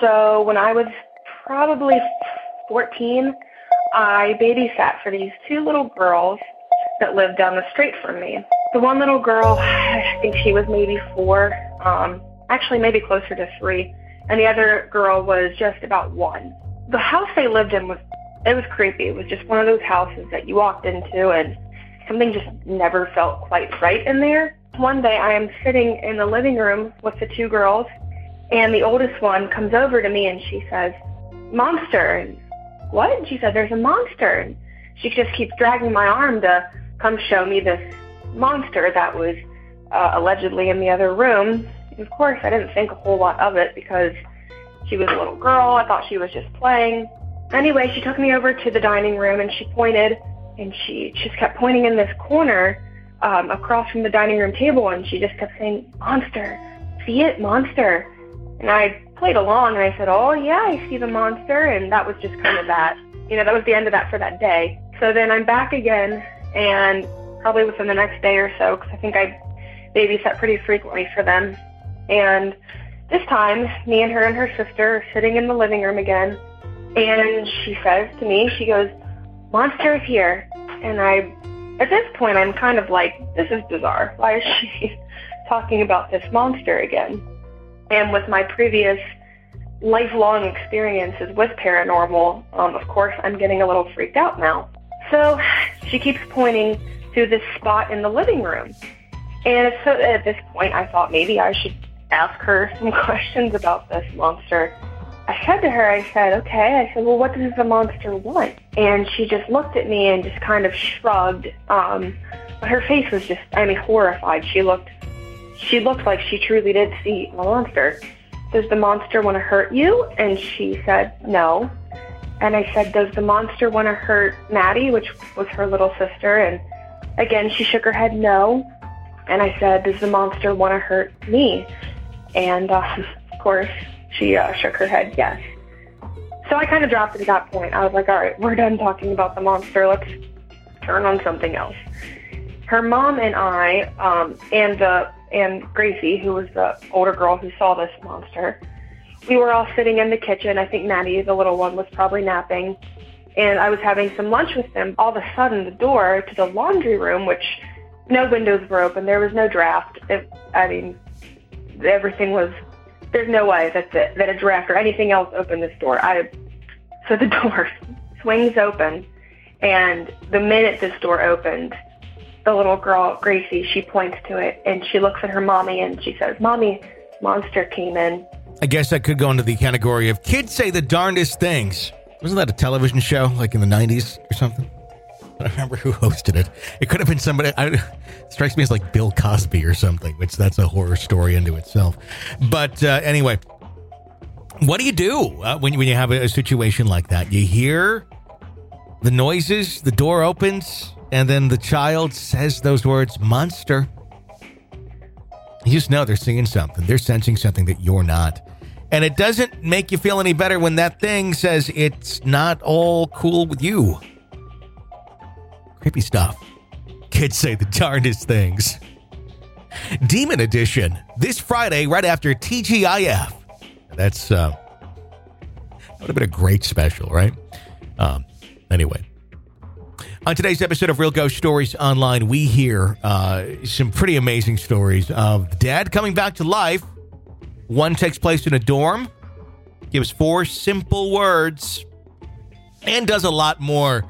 So when I was probably 14, I babysat for these two little girls that lived down the street from me. The one little girl, I think she was maybe four, um, actually maybe closer to three, and the other girl was just about one. The house they lived in was, it was creepy. It was just one of those houses that you walked into and something just never felt quite right in there. One day I am sitting in the living room with the two girls, and the oldest one comes over to me and she says, Monster. And what? And she said, There's a monster. And she just keeps dragging my arm to come show me this monster that was uh, allegedly in the other room. And of course, I didn't think a whole lot of it because she was a little girl. I thought she was just playing. Anyway, she took me over to the dining room and she pointed and she just kept pointing in this corner um, across from the dining room table and she just kept saying, Monster, see it, monster. And I played along and I said, Oh, yeah, I see the monster. And that was just kind of that. You know, that was the end of that for that day. So then I'm back again and probably within the next day or so, because I think I babysat pretty frequently for them. And this time, me and her and her sister are sitting in the living room again, and she says to me, she goes, Monster is here. And I, at this point, I'm kind of like, this is bizarre. Why is she talking about this monster again? And with my previous lifelong experiences with paranormal, um, of course, I'm getting a little freaked out now. So she keeps pointing to this spot in the living room. And so at this point, I thought maybe I should ask her some questions about this monster. I said to her, I said, okay. I said, well, what does the monster want? And she just looked at me and just kind of shrugged. Um, but her face was just, I mean, horrified. She looked, she looked like she truly did see a monster. Does the monster want to hurt you? And she said, no. And I said, does the monster want to hurt Maddie, which was her little sister? And Again, she shook her head no. And I said, Does the monster want to hurt me? And uh, of course, she uh, shook her head yes. So I kind of dropped it at that point. I was like, All right, we're done talking about the monster. Let's turn on something else. Her mom and I, um, and the and Gracie, who was the older girl who saw this monster, we were all sitting in the kitchen. I think Maddie, the little one, was probably napping and I was having some lunch with them. All of a sudden, the door to the laundry room, which no windows were open, there was no draft. It, I mean, everything was. There's no way that the, that a draft or anything else opened this door. I so the door swings open, and the minute this door opened, the little girl Gracie she points to it and she looks at her mommy and she says, "Mommy, monster came in." I guess that could go into the category of kids say the darndest things. Wasn't that a television show like in the 90s or something? I don't remember who hosted it. It could have been somebody. I, it strikes me as like Bill Cosby or something, which that's a horror story unto itself. But uh, anyway, what do you do uh, when, when you have a, a situation like that? You hear the noises, the door opens, and then the child says those words, monster. You just know they're seeing something. They're sensing something that you're not. And it doesn't make you feel any better when that thing says it's not all cool with you. Creepy stuff. Kids say the darndest things. Demon Edition this Friday, right after TGIF. That's uh, that would have been a great special, right? Um, anyway, on today's episode of Real Ghost Stories Online, we hear uh, some pretty amazing stories of dad coming back to life one takes place in a dorm, gives four simple words, and does a lot more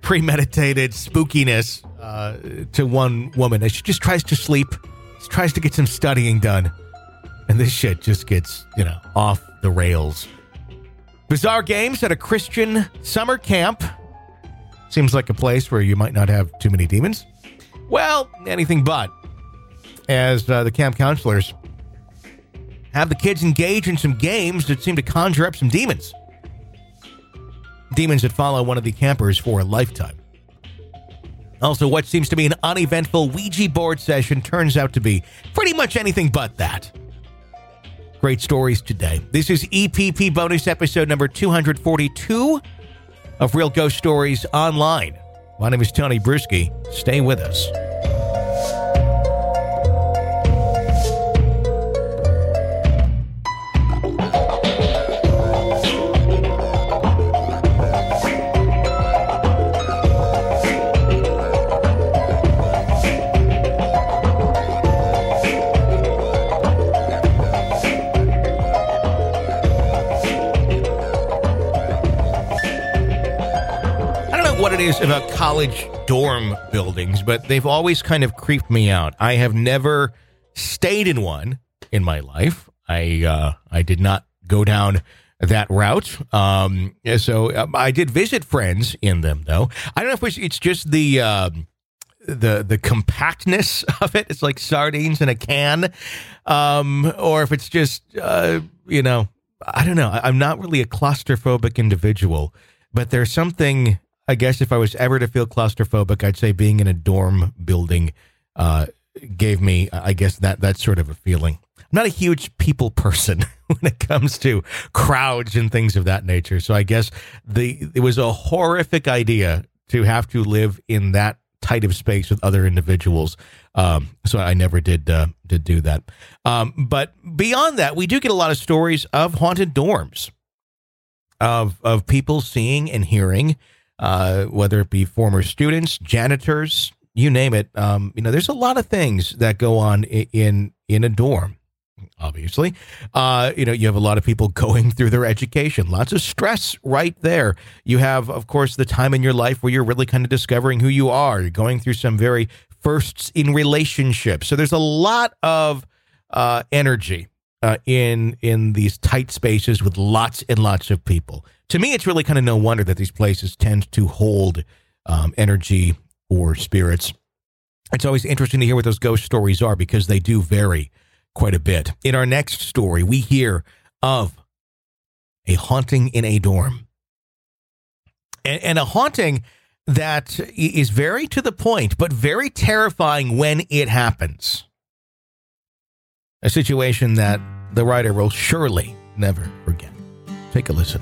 premeditated spookiness uh, to one woman. She just tries to sleep, she tries to get some studying done, and this shit just gets, you know, off the rails. Bizarre games at a Christian summer camp. Seems like a place where you might not have too many demons. Well, anything but. As uh, the camp counselors have the kids engage in some games that seem to conjure up some demons. Demons that follow one of the campers for a lifetime. Also, what seems to be an uneventful Ouija board session turns out to be pretty much anything but that. Great stories today. This is EPP bonus episode number 242 of Real Ghost Stories Online. My name is Tony Brueski. Stay with us. About college dorm buildings, but they've always kind of creeped me out. I have never stayed in one in my life. I uh, I did not go down that route. Um, so um, I did visit friends in them, though. I don't know if it's just the uh, the the compactness of it. It's like sardines in a can, um, or if it's just uh, you know, I don't know. I'm not really a claustrophobic individual, but there's something. I guess if I was ever to feel claustrophobic, I'd say being in a dorm building uh, gave me, I guess that that sort of a feeling. I'm not a huge people person when it comes to crowds and things of that nature. So I guess the it was a horrific idea to have to live in that tight of space with other individuals. Um, so I never did uh, did do that. Um, but beyond that, we do get a lot of stories of haunted dorms, of of people seeing and hearing, uh, whether it be former students, janitors, you name it. Um, you know, there's a lot of things that go on in in, a dorm. Obviously, uh, you know, you have a lot of people going through their education, lots of stress right there. You have, of course, the time in your life where you're really kind of discovering who you are. You're going through some very firsts in relationships. So there's a lot of uh, energy uh, in in these tight spaces with lots and lots of people. To me, it's really kind of no wonder that these places tend to hold um, energy or spirits. It's always interesting to hear what those ghost stories are because they do vary quite a bit. In our next story, we hear of a haunting in a dorm. And, and, a haunting that is very to the point, but very terrifying when it happens. A situation that the writer will surely never forget. Take a listen.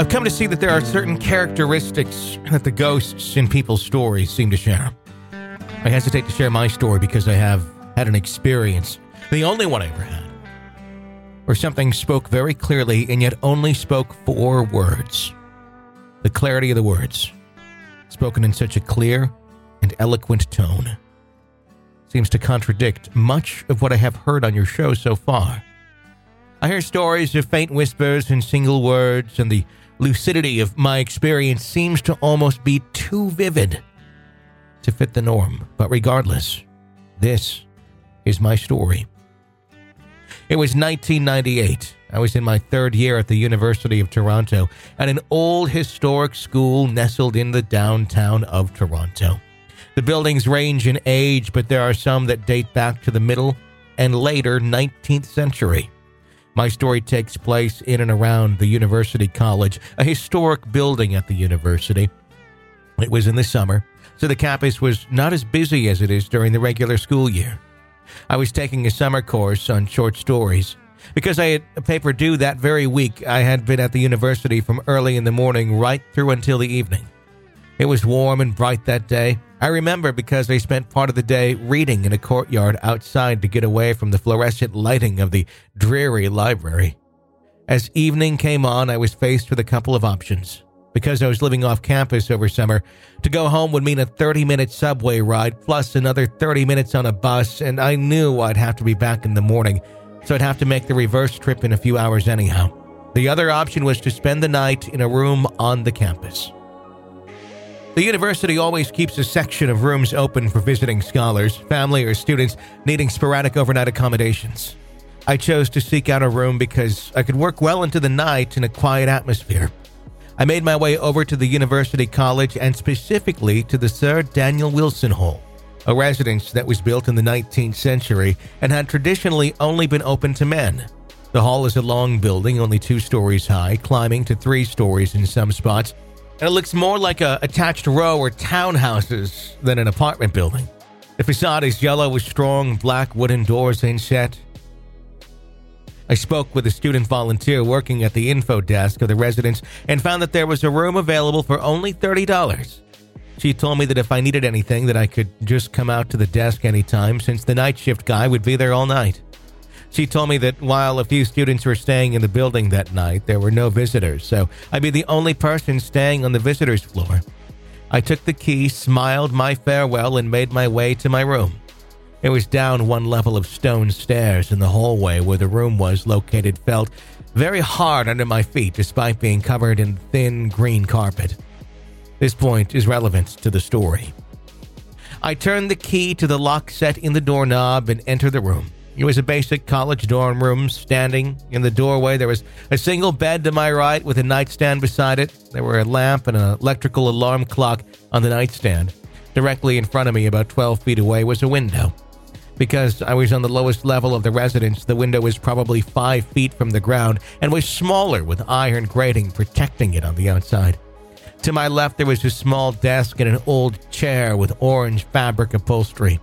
I've come to see that there are certain characteristics that the ghosts in people's stories seem to share. I hesitate to share my story because I have had an experience, the only one I ever had, where something spoke very clearly and yet only spoke four words. The clarity of the words, spoken in such a clear and eloquent tone, seems to contradict much of what I have heard on your show so far. I hear stories of faint whispers and single words and the lucidity of my experience seems to almost be too vivid to fit the norm. But regardless, this is my story. It was 1998. I was in my third year at the University of Toronto at an old historic school nestled in the downtown of Toronto. The buildings range in age, but there are some that date back to the middle and later 19th century. My story takes place in and around the University College, a historic building at the university. It was in the summer, so the campus was not as busy as it is during the regular school year. I was taking a summer course on short stories. Because I had a paper due that very week, I had been at the university from early in the morning right through until the evening. It was warm and bright that day. I remember because I spent part of the day reading in a courtyard outside to get away from the fluorescent lighting of the dreary library. As evening came on, I was faced with a couple of options. Because I was living off campus over summer, to go home would mean a 30 minute subway ride plus another 30 minutes on a bus, and I knew I'd have to be back in the morning, so I'd have to make the reverse trip in a few hours anyhow. The other option was to spend the night in a room on the campus. The university always keeps a section of rooms open for visiting scholars, family, or students needing sporadic overnight accommodations. I chose to seek out a room because I could work well into the night in a quiet atmosphere. I made my way over to the University College and specifically to the Sir Daniel Wilson Hall, a residence that was built in the 19th century and had traditionally only been open to men. The hall is a long building, only two stories high, climbing to three stories in some spots, and it looks more like a attached row or townhouses than an apartment building. The facade is yellow with strong black wooden doors inset. I spoke with a student volunteer working at the info desk of the residence and found that there was a room available for only $30. She told me that if I needed anything that I could just come out to the desk anytime since the night shift guy would be there all night. She told me that while a few students were staying in the building that night, there were no visitors, so I'd be the only person staying on the visitors floor. I took the key, smiled my farewell, and made my way to my room. It was down one level of stone stairs, and the hallway where the room was located felt very hard under my feet despite being covered in thin green carpet. This point is relevant to the story. I turned the key to the lock set in the doorknob and entered the room. It was a basic college dorm room. Standing in the doorway, there was a single bed to my right with a nightstand beside it. There were a lamp and an electrical alarm clock on the nightstand. Directly in front of me, about 12 feet away, was a window. Because I was on the lowest level of the residence, the window was probably five feet from the ground and was smaller with iron grating protecting it on the outside. To my left, there was a small desk and an old chair with orange fabric upholstery.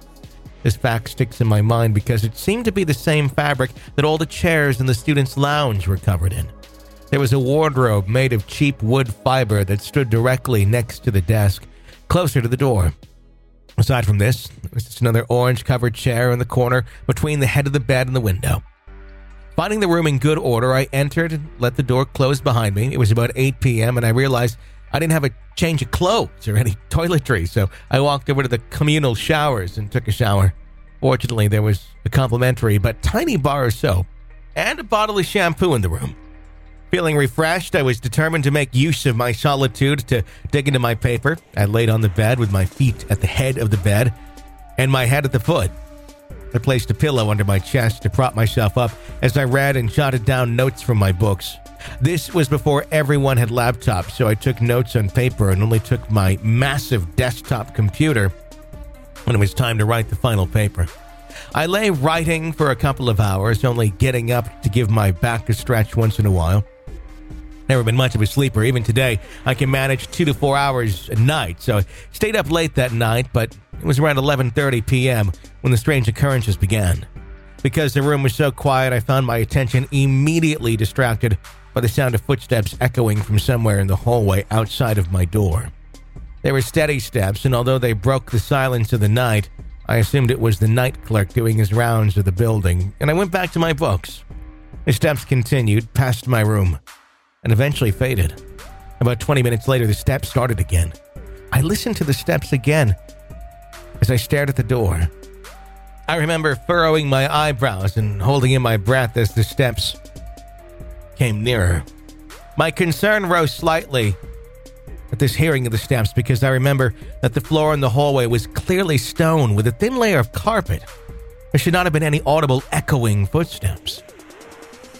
This fact sticks in my mind because it seemed to be the same fabric that all the chairs in the students' lounge were covered in. There was a wardrobe made of cheap wood fiber that stood directly next to the desk, closer to the door. Aside from this, there was just another orange covered chair in the corner between the head of the bed and the window. Finding the room in good order, I entered and let the door close behind me. It was about 8 p.m., and I realized I didn't have a change of clothes or any toiletries, so I walked over to the communal showers and took a shower. Fortunately, there was a complimentary but tiny bar of soap and a bottle of shampoo in the room. Feeling refreshed, I was determined to make use of my solitude to dig into my paper. I laid on the bed with my feet at the head of the bed and my head at the foot. I placed a pillow under my chest to prop myself up as I read and jotted down notes from my books. This was before everyone had laptops, so I took notes on paper and only took my massive desktop computer when it was time to write the final paper. I lay writing for a couple of hours, only getting up to give my back a stretch once in a while. Never been much of a sleeper. Even today, I can manage two to four hours a night. So I stayed up late that night, but it was around 11:30 p.m. when the strange occurrences began. Because the room was so quiet, I found my attention immediately distracted by the sound of footsteps echoing from somewhere in the hallway outside of my door. They were steady steps, and although they broke the silence of the night, I assumed it was the night clerk doing his rounds of the building, and I went back to my books. The steps continued past my room and eventually faded. About 20 minutes later, the steps started again. I listened to the steps again as I stared at the door. I remember furrowing my eyebrows and holding in my breath as the steps came nearer. My concern rose slightly at this hearing of the steps because I remember that the floor in the hallway was clearly stone with a thin layer of carpet. There should not have been any audible echoing footsteps.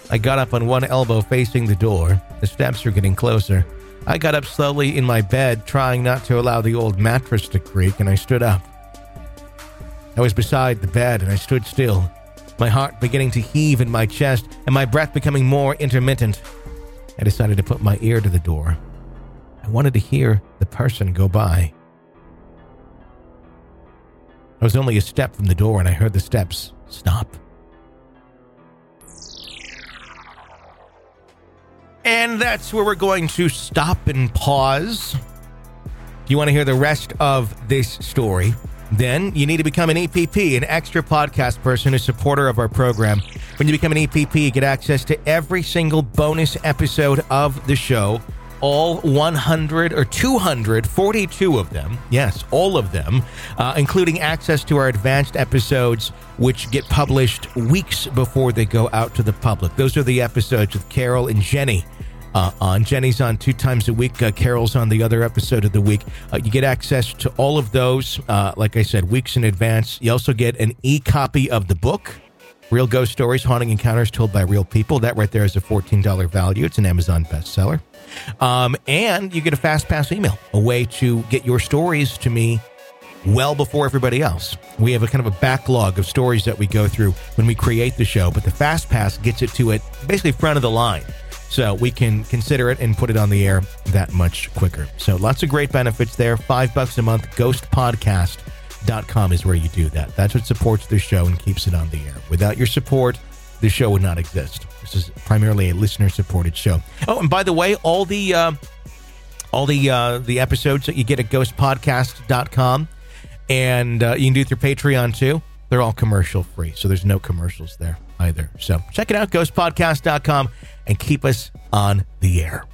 I got up on one elbow facing the door. The steps were getting closer. I got up slowly in my bed, trying not to allow the old mattress to creak, and I stood up. I was beside the bed and I stood still, my heart beginning to heave in my chest and my breath becoming more intermittent. I decided to put my ear to the door. I wanted to hear the person go by. I was only a step from the door and I heard the steps stop. And that's where we're going to stop and pause. If you want to hear the rest of this story, then you need to become an EPP, an extra podcast person, a supporter of our program. When you become an EPP, you get access to every single bonus episode of the show, all 100 or 242 of them. Yes, all of them, uh, including access to our advanced episodes, which get published weeks before they go out to the public. Those are the episodes with Carol and Jenny uh, on. Jenny's on two times a week. Uh, Carol's on the other episode of the week. Uh, you get access to all of those, uh, like I said, weeks in advance. You also get an e copy of the book. Real Ghost Stories, Haunting Encounters Told by Real People. That right there is a $14 value. It's an Amazon bestseller. Um, and you get a Fast Pass email, a way to get your stories to me well before everybody else. We have a kind of a backlog of stories that we go through when we create the show, but the Fast Pass gets it to it basically front of the line. So we can consider it and put it on the air that much quicker. So lots of great benefits there. Five bucks a month. Ghostpodcast.com is where you do that. That's what supports the show and keeps it on the air. Without your support, the show would not exist. This is primarily a listener supported show. Oh, and by the way, all the. Uh, all the uh, the episodes that you get at ghostpodcast.com. And uh, you can do it through Patreon too. They're all commercial free, so there's no commercials there either. So check it out, ghostpodcast.com, and keep us on the air.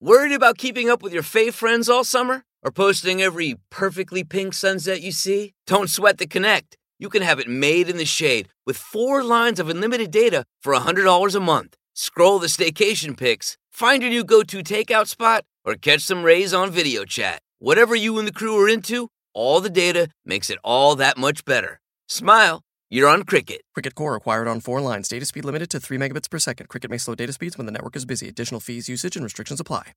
Worried about keeping up with your fave friends all summer? Or posting every perfectly pink sunset you see? Don't sweat the connect. You can have it made in the shade with four lines of unlimited data for $100 a month. Scroll the staycation pics, find your new go to takeout spot, or catch some rays on video chat. Whatever you and the crew are into, all the data makes it all that much better. Smile, you're on Cricket. Cricket Core acquired on four lines. Data speed limited to 3 megabits per second. Cricket may slow data speeds when the network is busy. Additional fees, usage, and restrictions apply.